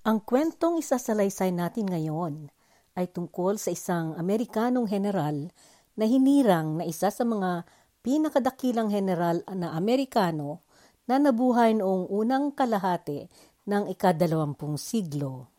Ang kwentong isasalaysay natin ngayon ay tungkol sa isang Amerikanong general na hinirang na isa sa mga pinakadakilang general na Amerikano na nabuhay noong unang kalahati ng ikadalawampung siglo.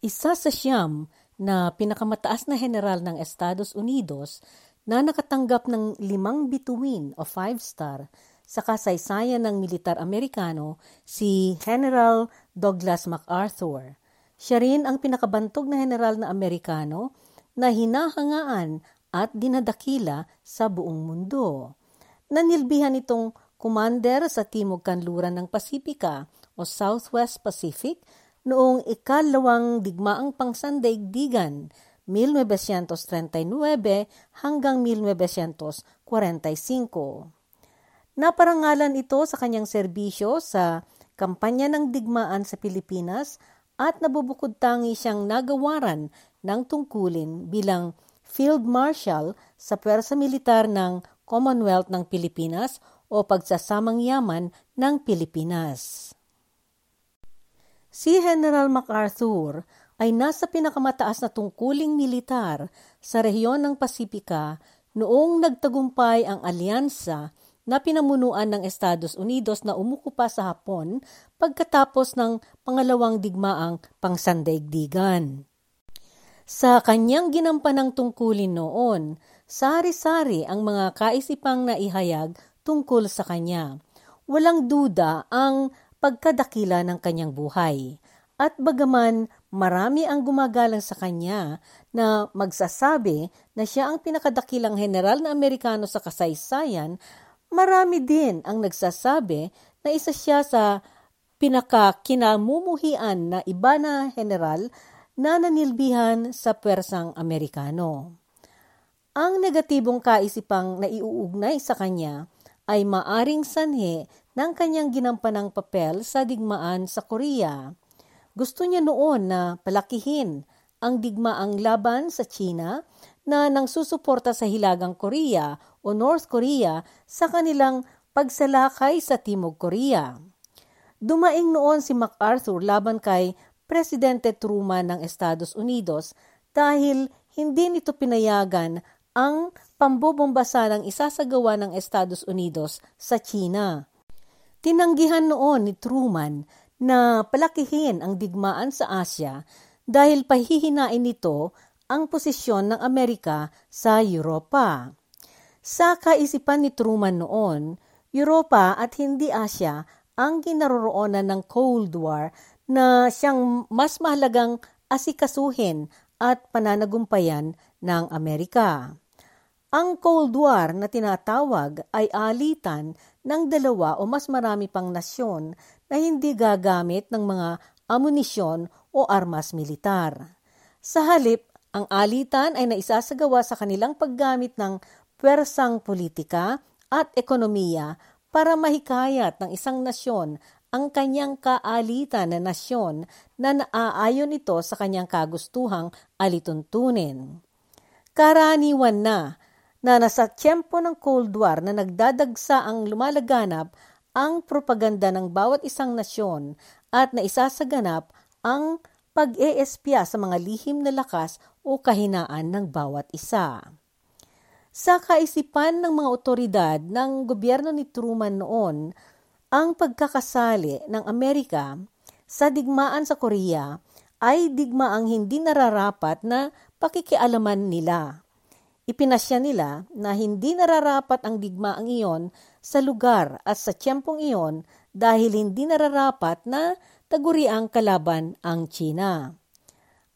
Isa sa siyam na pinakamataas na general ng Estados Unidos na nakatanggap ng limang bituin o five-star sa kasaysayan ng militar Amerikano si General Douglas MacArthur. Siya rin ang pinakabantog na general na Amerikano na hinahangaan at dinadakila sa buong mundo. Nanilbihan itong commander sa Timog Kanluran ng Pasipika o Southwest Pacific noong ikalawang digmaang pangsandaigdigan 1939 hanggang 1945. Naparangalan ito sa kanyang serbisyo sa kampanya ng digmaan sa Pilipinas at nabubukod tangi siyang nagawaran ng tungkulin bilang Field Marshal sa pwersa militar ng Commonwealth ng Pilipinas o pagsasamang yaman ng Pilipinas. Si General MacArthur ay nasa pinakamataas na tungkuling militar sa rehiyon ng Pasipika noong nagtagumpay ang alyansa na pinamunuan ng Estados Unidos na umukupa sa Hapon pagkatapos ng pangalawang digmaang pangsandaigdigan. Sa kanyang ginampanang tungkulin noon, sari-sari ang mga kaisipang naihayag tungkol sa kanya. Walang duda ang pagkadakila ng kanyang buhay. At bagaman marami ang gumagalang sa kanya na magsasabi na siya ang pinakadakilang general na Amerikano sa kasaysayan, Marami din ang nagsasabi na isa siya sa pinakakinamumuhian na iba na general na nanilbihan sa pwersang Amerikano. Ang negatibong kaisipang naiuugnay sa kanya ay maaring sanhe ng kanyang ginampanang papel sa digmaan sa Korea. Gusto niya noon na palakihin ang digmaang laban sa China na nang susuporta sa Hilagang Korea o North Korea sa kanilang pagsalakay sa Timog Korea. Dumaing noon si MacArthur laban kay Presidente Truman ng Estados Unidos dahil hindi nito pinayagan ang pambobombasa ng isasagawa ng Estados Unidos sa China. Tinanggihan noon ni Truman na palakihin ang digmaan sa Asya dahil pahihinain nito ang posisyon ng Amerika sa Europa. Sa kaisipan ni Truman noon, Europa at hindi Asya ang kinaroroonan ng Cold War na siyang mas mahalagang asikasuhin at pananagumpayan ng Amerika. Ang Cold War na tinatawag ay alitan ng dalawa o mas marami pang nasyon na hindi gagamit ng mga amunisyon o armas militar. Sa halip, ang alitan ay naisasagawa sa kanilang paggamit ng pwersang politika at ekonomiya para mahikayat ng isang nasyon ang kanyang kaalitan na nasyon na naaayon ito sa kanyang kagustuhang alituntunin. Karaniwan na na nasa tiyempo ng Cold War na nagdadagsa ang lumalaganap ang propaganda ng bawat isang nasyon at naisasaganap ang pag-eespya sa mga lihim na lakas o kahinaan ng bawat isa. Sa kaisipan ng mga otoridad ng gobyerno ni Truman noon, ang pagkakasali ng Amerika sa digmaan sa Korea ay digmaang hindi nararapat na pakikialaman nila. Ipinasya nila na hindi nararapat ang digmaang iyon sa lugar at sa tiyempong iyon dahil hindi nararapat na taguriang kalaban ang China.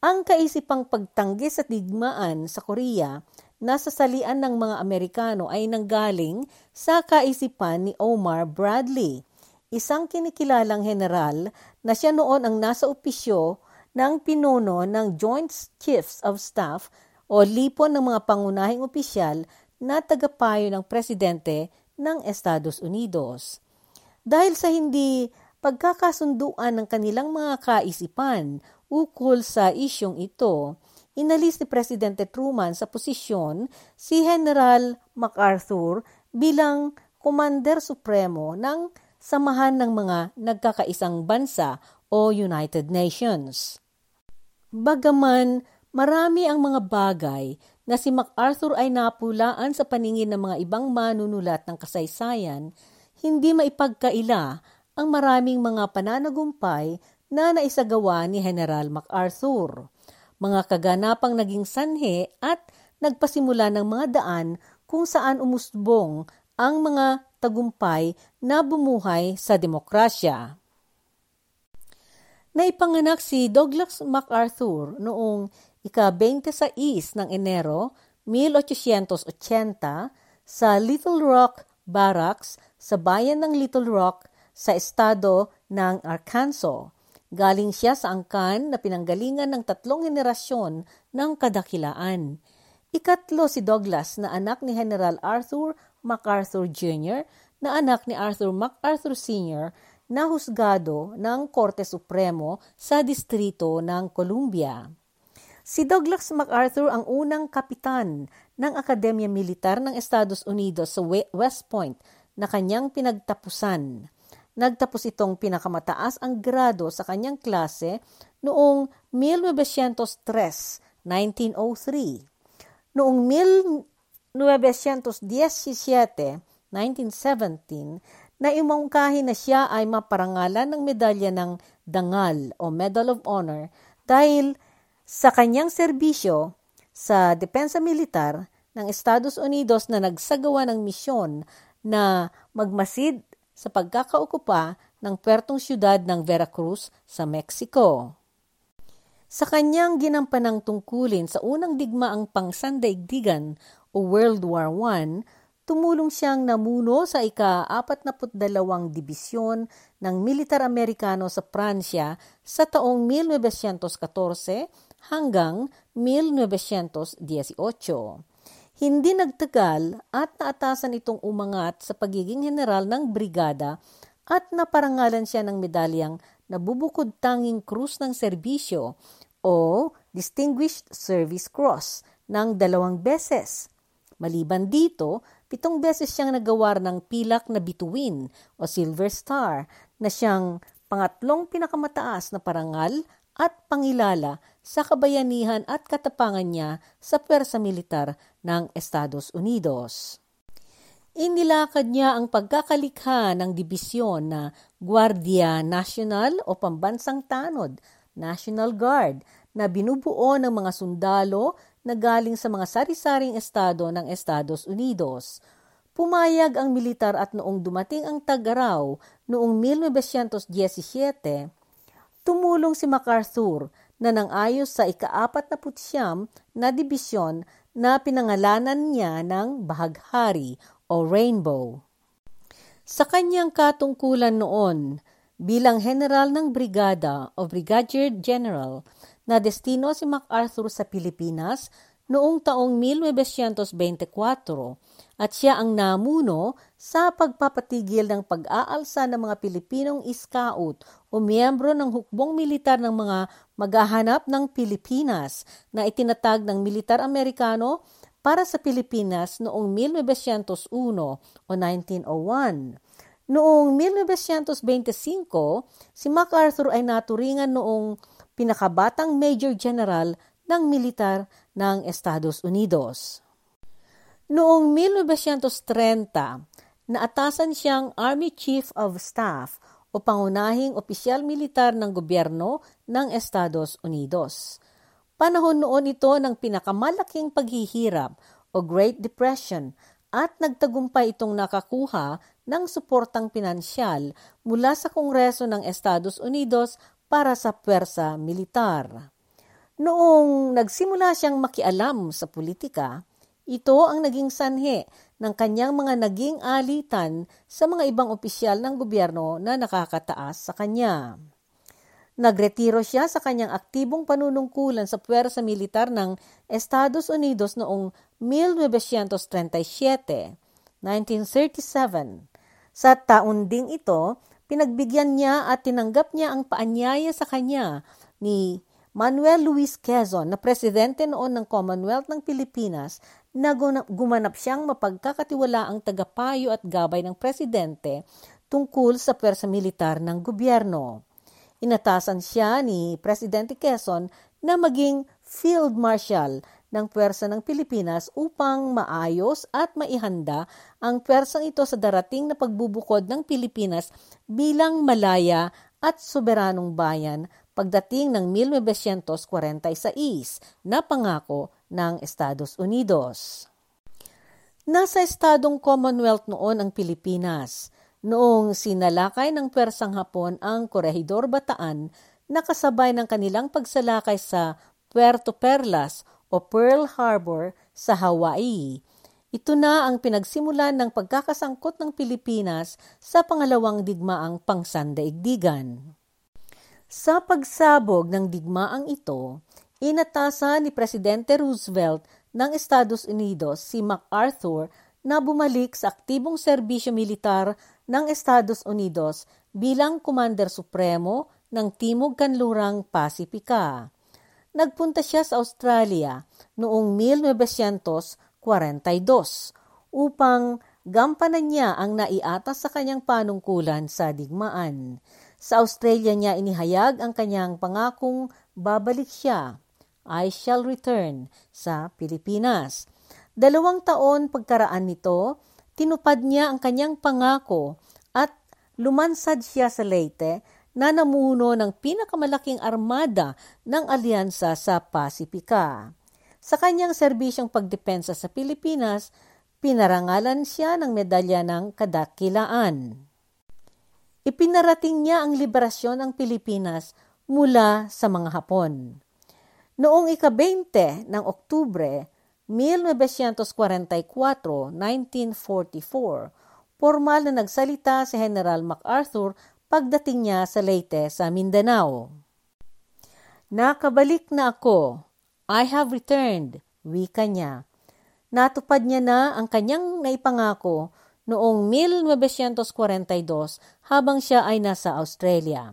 Ang kaisipang pagtanggi sa digmaan sa Korea na sasalian ng mga Amerikano ay nanggaling sa kaisipan ni Omar Bradley, isang kinikilalang general na siya noon ang nasa opisyo ng pinuno ng Joint Chiefs of Staff o lipon ng mga pangunahing opisyal na tagapayo ng presidente ng Estados Unidos. Dahil sa hindi pagkakasunduan ng kanilang mga kaisipan ukol sa isyong ito, inalis ni Presidente Truman sa posisyon si General MacArthur bilang Commander Supremo ng samahan ng mga nagkakaisang bansa o United Nations. Bagaman marami ang mga bagay na si MacArthur ay napulaan sa paningin ng mga ibang manunulat ng kasaysayan, hindi maipagkaila ang maraming mga pananagumpay na naisagawa ni General MacArthur. Mga kaganapang naging sanhe at nagpasimula ng mga daan kung saan umusbong ang mga tagumpay na bumuhay sa demokrasya. Naipanganak si Douglas MacArthur noong ika-26 ng Enero 1880 sa Little Rock Barracks sa bayan ng Little Rock sa estado ng Arkansas. Galing siya sa angkan na pinanggalingan ng tatlong henerasyon ng kadakilaan. Ikatlo si Douglas na anak ni General Arthur MacArthur Jr. na anak ni Arthur MacArthur Sr. na husgado ng Korte Supremo sa distrito ng Columbia. Si Douglas MacArthur ang unang kapitan ng Akademya Militar ng Estados Unidos sa West Point na kanyang pinagtapusan. Nagtapos itong pinakamataas ang grado sa kanyang klase noong 1903, 1903. Noong 1917, 1917, na imungkahi na siya ay maparangalan ng medalya ng Dangal o Medal of Honor dahil sa kanyang serbisyo sa depensa militar ng Estados Unidos na nagsagawa ng misyon na magmasid sa pagkakaukupa ng pertong siyudad ng Veracruz sa Mexico. Sa kanyang ginampanang tungkulin sa unang digmaang pangsandaigdigan o World War I, tumulong siyang namuno sa ika-42 dibisyon ng militar Amerikano sa Pransya sa taong 1914 hanggang 1918. Hindi nagtagal at naatasan itong umangat sa pagiging general ng brigada at naparangalan siya ng medalyang nabubukod tanging krus ng serbisyo o Distinguished Service Cross ng dalawang beses. Maliban dito, pitong beses siyang nagawar ng pilak na bituin o Silver Star na siyang pangatlong pinakamataas na parangal at pangilala sa kabayanihan at katapangan niya sa pwersa militar ng Estados Unidos. Inilakad niya ang pagkakalikha ng dibisyon na Guardia Nacional o Pambansang Tanod National Guard na binubuo ng mga sundalo na galing sa mga sari-saring estado ng Estados Unidos. Pumayag ang militar at noong dumating ang tag-araw noong 1917, tumulong si MacArthur na nang ayos sa ikaapat na putsyam na dibisyon na pinangalanan niya ng Bahaghari o Rainbow. Sa kanyang katungkulan noon, bilang general ng brigada o brigadier general na destino si MacArthur sa Pilipinas noong taong 1924 at siya ang namuno sa pagpapatigil ng pag-aalsa ng mga Pilipinong scout o miyembro ng hukbong militar ng mga maghahanap ng Pilipinas na itinatag ng militar Amerikano para sa Pilipinas noong 1901 o 1901. Noong 1925, si MacArthur ay naturingan noong pinakabatang Major General ng militar ng Estados Unidos. Noong 1930, naatasan siyang Army Chief of Staff o pangunahing opisyal militar ng gobyerno ng Estados Unidos. Panahon noon ito ng pinakamalaking paghihirap o Great Depression at nagtagumpay itong nakakuha ng suportang pinansyal mula sa Kongreso ng Estados Unidos para sa pwersa militar. Noong nagsimula siyang makialam sa politika, ito ang naging sanhe ng kanyang mga naging alitan sa mga ibang opisyal ng gobyerno na nakakataas sa kanya. Nagretiro siya sa kanyang aktibong panunungkulan sa puwersa militar ng Estados Unidos noong 1937, 1937. Sa taon ding ito, pinagbigyan niya at tinanggap niya ang paanyaya sa kanya ni Manuel Luis Quezon na presidente noon ng Commonwealth ng Pilipinas na gumanap siyang mapagkakatiwala ang tagapayo at gabay ng presidente tungkol sa pwersa militar ng gobyerno. Inatasan siya ni Presidente Quezon na maging Field Marshal ng pwersa ng Pilipinas upang maayos at maihanda ang pwersang ito sa darating na pagbubukod ng Pilipinas bilang malaya at soberanong bayan pagdating ng 1946 na pangako ng Estados Unidos. Nasa estadong Commonwealth noon ang Pilipinas Noong sinalakay ng Persang Hapon ang Corregidor Bataan, nakasabay ng kanilang pagsalakay sa Puerto Perlas o Pearl Harbor sa Hawaii. Ito na ang pinagsimulan ng pagkakasangkot ng Pilipinas sa pangalawang digmaang pangsandaigdigan. Sa pagsabog ng digmaang ito, inatasan ni Presidente Roosevelt ng Estados Unidos si MacArthur na bumalik sa aktibong serbisyo militar ng Estados Unidos bilang Commander Supremo ng Timog Kanlurang Pasifika. Nagpunta siya sa Australia noong 1942 upang gampanan niya ang naiatas sa kanyang panungkulan sa digmaan. Sa Australia niya inihayag ang kanyang pangakong babalik siya, I shall return, sa Pilipinas. Dalawang taon pagkaraan nito, tinupad niya ang kanyang pangako at lumansad siya sa Leyte na namuno ng pinakamalaking armada ng alyansa sa Pasipika. Sa kanyang serbisyong pagdepensa sa Pilipinas, pinarangalan siya ng medalya ng kadakilaan. Ipinarating niya ang liberasyon ng Pilipinas mula sa mga Hapon. Noong ika-20 ng Oktubre 1944, 1944, formal na nagsalita si General MacArthur pagdating niya sa Leyte sa Mindanao. Nakabalik na ako. I have returned, wika niya. Natupad niya na ang kanyang naipangako noong 1942 habang siya ay nasa Australia.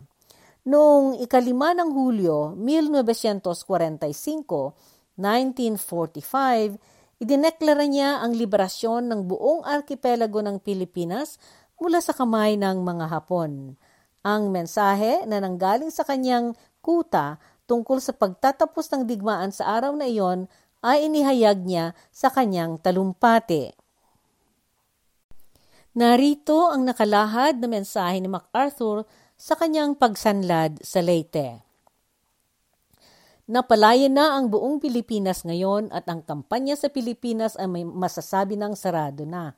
Noong ikalima ng Hulyo 1945, 1945, idineklara niya ang liberasyon ng buong arkipelago ng Pilipinas mula sa kamay ng mga Hapon. Ang mensahe na nanggaling sa kanyang kuta tungkol sa pagtatapos ng digmaan sa araw na iyon ay inihayag niya sa kanyang talumpati. Narito ang nakalahad na mensahe ni MacArthur sa kanyang pagsanlad sa Leyte. Napalaya na ang buong Pilipinas ngayon at ang kampanya sa Pilipinas ay may masasabi ng sarado na.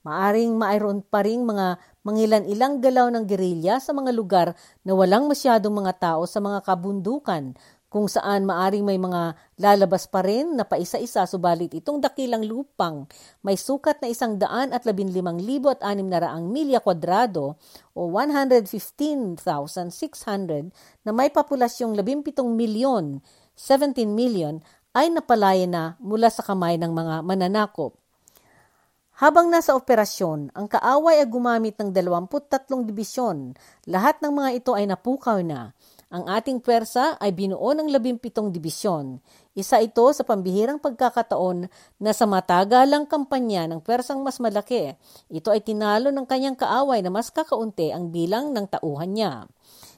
Maaring mayroon pa ring mga mangilan-ilang galaw ng gerilya sa mga lugar na walang masyadong mga tao sa mga kabundukan kung saan maaring may mga lalabas pa rin na paisa-isa subalit itong dakilang lupang may sukat na isang daan at labing limang libo at anim na raang milya kwadrado o 115,600 na may populasyong 17 milyon, 17 milyon ay napalaya na mula sa kamay ng mga mananakop. Habang nasa operasyon, ang kaaway ay gumamit ng 23 dibisyon. Lahat ng mga ito ay napukaw na. Ang ating pwersa ay binuo ng labimpitong dibisyon. Isa ito sa pambihirang pagkakataon na sa matagalang kampanya ng pwersang mas malaki, ito ay tinalo ng kanyang kaaway na mas kakaunti ang bilang ng tauhan niya.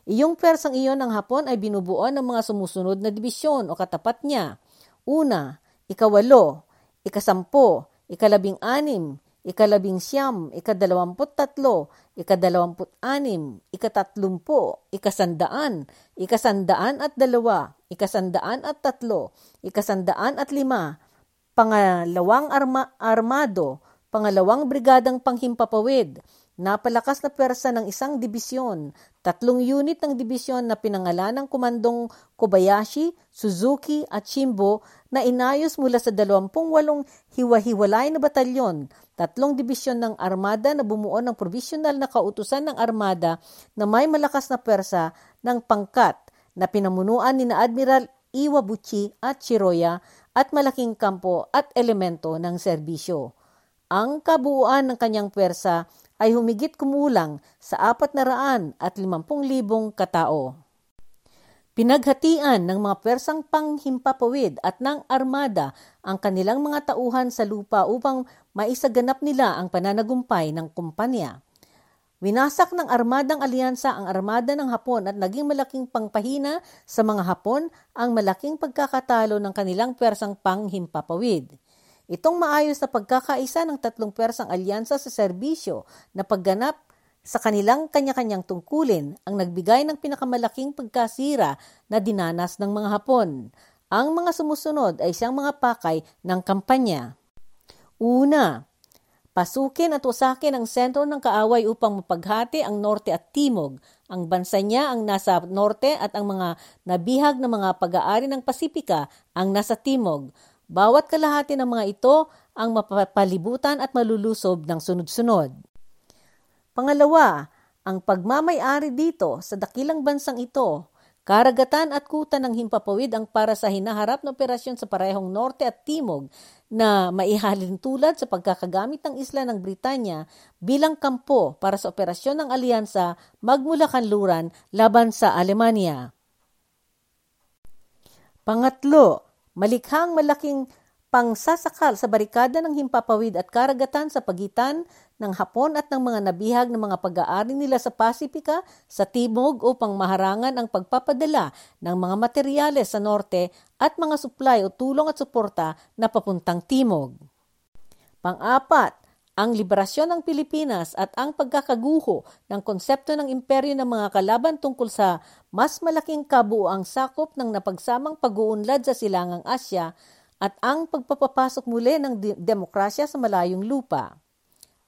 Iyong pwersang iyon ng Hapon ay binubuo ng mga sumusunod na dibisyon o katapat niya. Una, ikawalo, ikasampo, ikalabing anim, ikalabing siyam, ikadalawamput tatlo, ikadalawamput anim, ikatatlumpo, ikasandaan, ikasandaan at dalawa, ikasandaan at tatlo, ikasandaan at lima, pangalawang arma, armado, pangalawang brigadang panghimpapawid, napalakas na persa ng isang dibisyon, tatlong unit ng dibisyon na pinangalan ng Komandong Kobayashi, Suzuki at Chimbo na inayos mula sa 28 hiwa-hiwalay na batalyon, tatlong dibisyon ng armada na bumuo ng provisional na kautusan ng armada na may malakas na persa ng pangkat na pinamunuan ni na Admiral Iwabuchi at Chiroya at malaking kampo at elemento ng serbisyo. Ang kabuuan ng kanyang pwersa ay humigit kumulang sa apat na raan at limampung libong katao. Pinaghatian ng mga persang panghimpapawid at ng armada ang kanilang mga tauhan sa lupa upang maisaganap nila ang pananagumpay ng kumpanya. Winasak ng armadang alyansa ang armada ng Hapon at naging malaking pangpahina sa mga Hapon ang malaking pagkakatalo ng kanilang pwersang panghimpapawid. Itong maayos na pagkakaisa ng tatlong pwersang alyansa sa serbisyo na pagganap sa kanilang kanya-kanyang tungkulin ang nagbigay ng pinakamalaking pagkasira na dinanas ng mga Hapon. Ang mga sumusunod ay siyang mga pakay ng kampanya. Una, Pasukin at wasakin ang sentro ng kaaway upang mapaghati ang norte at timog. Ang bansa niya ang nasa norte at ang mga nabihag na mga pag-aari ng Pasipika ang nasa timog. Bawat kalahati ng mga ito ang mapapalibutan at malulusob ng sunod-sunod. Pangalawa, ang pagmamay-ari dito sa dakilang bansang ito Karagatan at kuta ng himpapawid ang para sa hinaharap na operasyon sa parehong norte at timog na maihalin tulad sa pagkakagamit ng isla ng Britanya bilang kampo para sa operasyon ng alyansa magmula kanluran laban sa Alemanya. Pangatlo, malikhang malaking pangsasakal sa barikada ng himpapawid at karagatan sa pagitan ng Hapon at ng mga nabihag ng mga pag-aari nila sa Pasipika sa timog upang maharangan ang pagpapadala ng mga materyales sa norte at mga supply o tulong at suporta na papuntang timog. Pang-apat, ang liberasyon ng Pilipinas at ang pagkakaguho ng konsepto ng imperyo ng mga kalaban tungkol sa mas malaking kabuuang sakop ng napagsamang pag-uunlad sa silangang Asya at ang pagpapapasok muli ng de- demokrasya sa malayong lupa.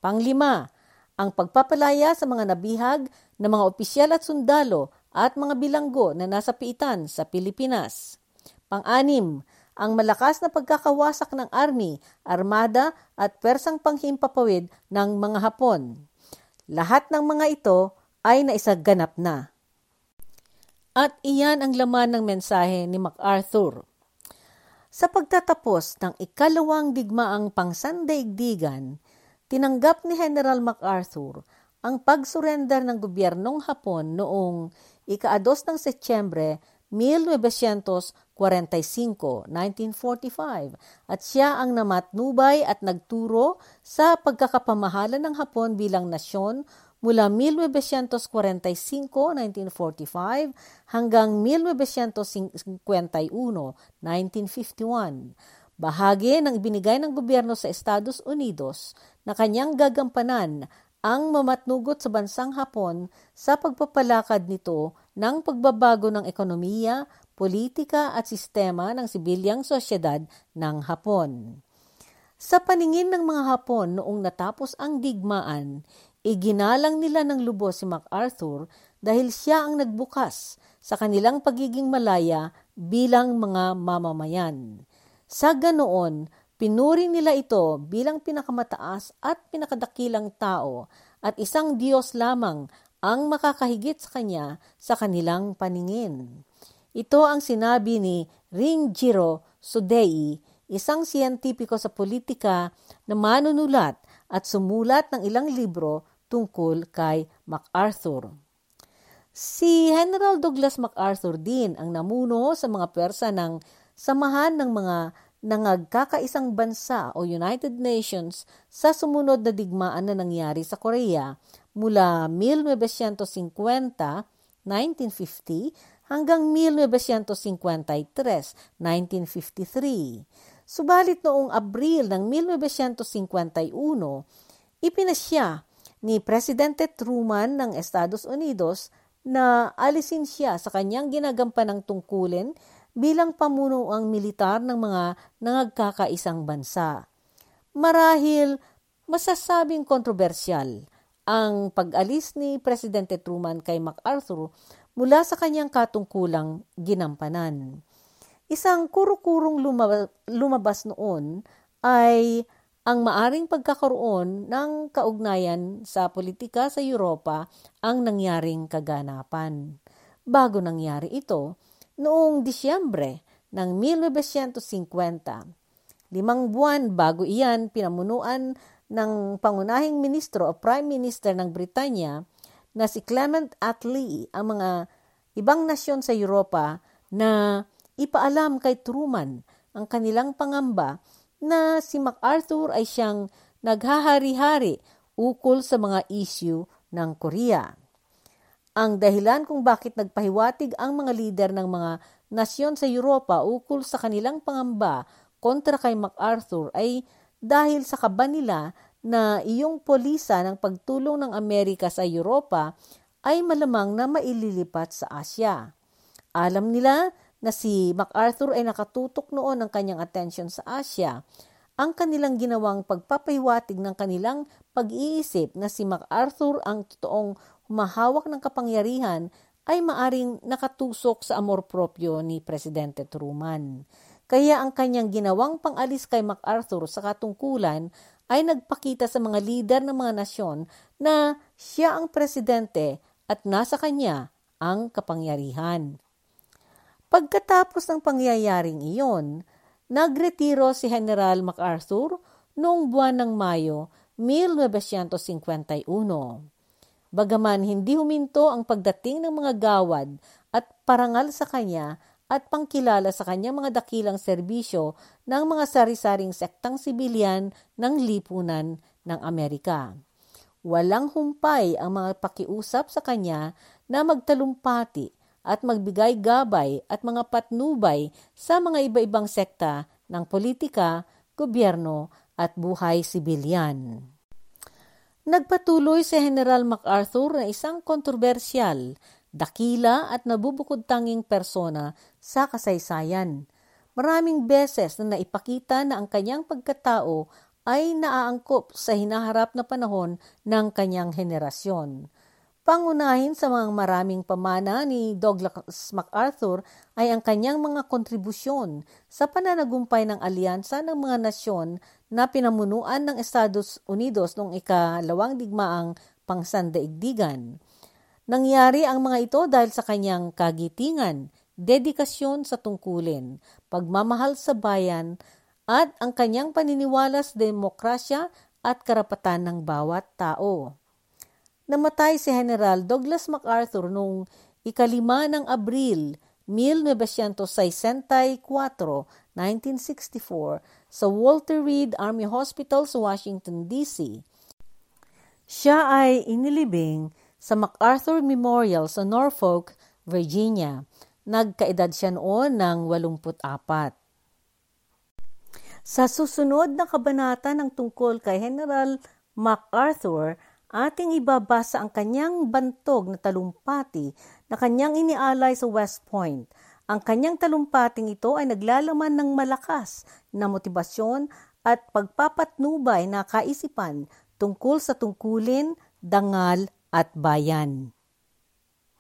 Panglima, ang pagpapalaya sa mga nabihag ng mga opisyal at sundalo at mga bilanggo na nasa piitan sa Pilipinas. Pang-anim, ang malakas na pagkakawasak ng army, armada at persang panghimpapawid ng mga Hapon. Lahat ng mga ito ay naisaganap na. At iyan ang laman ng mensahe ni MacArthur. Sa pagtatapos ng ikalawang digmaang pangsandaigdigan, tinanggap ni General MacArthur ang pagsurrender ng gobyernong Hapon noong ika-2 ng Setyembre 1945, 1945 at siya ang namatnubay at nagturo sa pagkakapamahala ng Hapon bilang nasyon mula 1945-1945 hanggang 1951-1951. Bahagi ng ibinigay ng gobyerno sa Estados Unidos na kanyang gagampanan ang mamatnugot sa bansang Hapon sa pagpapalakad nito ng pagbabago ng ekonomiya, politika at sistema ng sibilyang sosyedad ng Hapon. Sa paningin ng mga Hapon noong natapos ang digmaan, Iginalang nila ng lubos si MacArthur dahil siya ang nagbukas sa kanilang pagiging malaya bilang mga mamamayan. Sa ganoon, pinuri nila ito bilang pinakamataas at pinakadakilang tao at isang Diyos lamang ang makakahigit sa kanya sa kanilang paningin. Ito ang sinabi ni Rinjiro Sudei, isang siyentipiko sa politika na manunulat at sumulat ng ilang libro tungkol kay MacArthur. Si General Douglas MacArthur din ang namuno sa mga persa ng samahan ng mga nangagkakaisang bansa o United Nations sa sumunod na digmaan na nangyari sa Korea mula 1950, 1950 hanggang 1953, 1953. Subalit noong Abril ng 1951, ipinasya ni Presidente Truman ng Estados Unidos na alisin siya sa kanyang ginagampanan tungkulin bilang pamunuang militar ng mga nangagkakaisang bansa. Marahil masasabing kontrobersyal ang pag-alis ni Presidente Truman kay MacArthur mula sa kanyang katungkulang ginampanan. Isang kuro-kurong lumabas noon ay ang maaring pagkakaroon ng kaugnayan sa politika sa Europa ang nangyaring kaganapan. Bago nangyari ito, noong Disyembre ng 1950, limang buwan bago iyan pinamunuan ng pangunahing ministro o prime minister ng Britanya na si Clement Attlee ang mga ibang nasyon sa Europa na ipaalam kay Truman ang kanilang pangamba na si MacArthur ay siyang naghahari-hari ukol sa mga issue ng Korea. Ang dahilan kung bakit nagpahiwatig ang mga lider ng mga nasyon sa Europa ukol sa kanilang pangamba kontra kay MacArthur ay dahil sa kaba nila na iyong polisa ng pagtulong ng Amerika sa Europa ay malamang na maililipat sa Asya. Alam nila na si MacArthur ay nakatutok noon ng kanyang atensyon sa Asya. Ang kanilang ginawang pagpapahiwatig ng kanilang pag-iisip na si MacArthur ang totoong humahawak ng kapangyarihan ay maaring nakatusok sa amor propyo ni Presidente Truman. Kaya ang kanyang ginawang pangalis kay MacArthur sa katungkulan ay nagpakita sa mga lider ng mga nasyon na siya ang presidente at nasa kanya ang kapangyarihan. Pagkatapos ng pangyayaring iyon, nagretiro si General MacArthur noong buwan ng Mayo 1951. Bagaman hindi huminto ang pagdating ng mga gawad at parangal sa kanya at pangkilala sa kanyang mga dakilang serbisyo ng mga sari-saring sektang sibilyan ng lipunan ng Amerika. Walang humpay ang mga pakiusap sa kanya na magtalumpati at magbigay gabay at mga patnubay sa mga iba-ibang sekta ng politika, gobyerno at buhay sibilyan. Nagpatuloy si General MacArthur na isang kontrobersyal, dakila at nabubukod tanging persona sa kasaysayan. Maraming beses na naipakita na ang kanyang pagkatao ay naaangkop sa hinaharap na panahon ng kanyang henerasyon. Pangunahin sa mga maraming pamana ni Douglas MacArthur ay ang kanyang mga kontribusyon sa pananagumpay ng alyansa ng mga nasyon na pinamunuan ng Estados Unidos noong ikalawang digmaang pangsandaigdigan. Nangyari ang mga ito dahil sa kanyang kagitingan, dedikasyon sa tungkulin, pagmamahal sa bayan, at ang kanyang paniniwala sa demokrasya at karapatan ng bawat tao. Namatay si General Douglas MacArthur noong ikalima ng Abril 1964, 1964 sa Walter Reed Army Hospital sa Washington, D.C. Siya ay inilibing sa MacArthur Memorial sa Norfolk, Virginia. Nagkaedad siya noon ng 84. Sa susunod na kabanata ng tungkol kay General MacArthur, ating ibabasa ang kanyang bantog na talumpati na kanyang inialay sa West Point. Ang kanyang talumpating ito ay naglalaman ng malakas na motibasyon at pagpapatnubay na kaisipan tungkol sa tungkulin, dangal at bayan.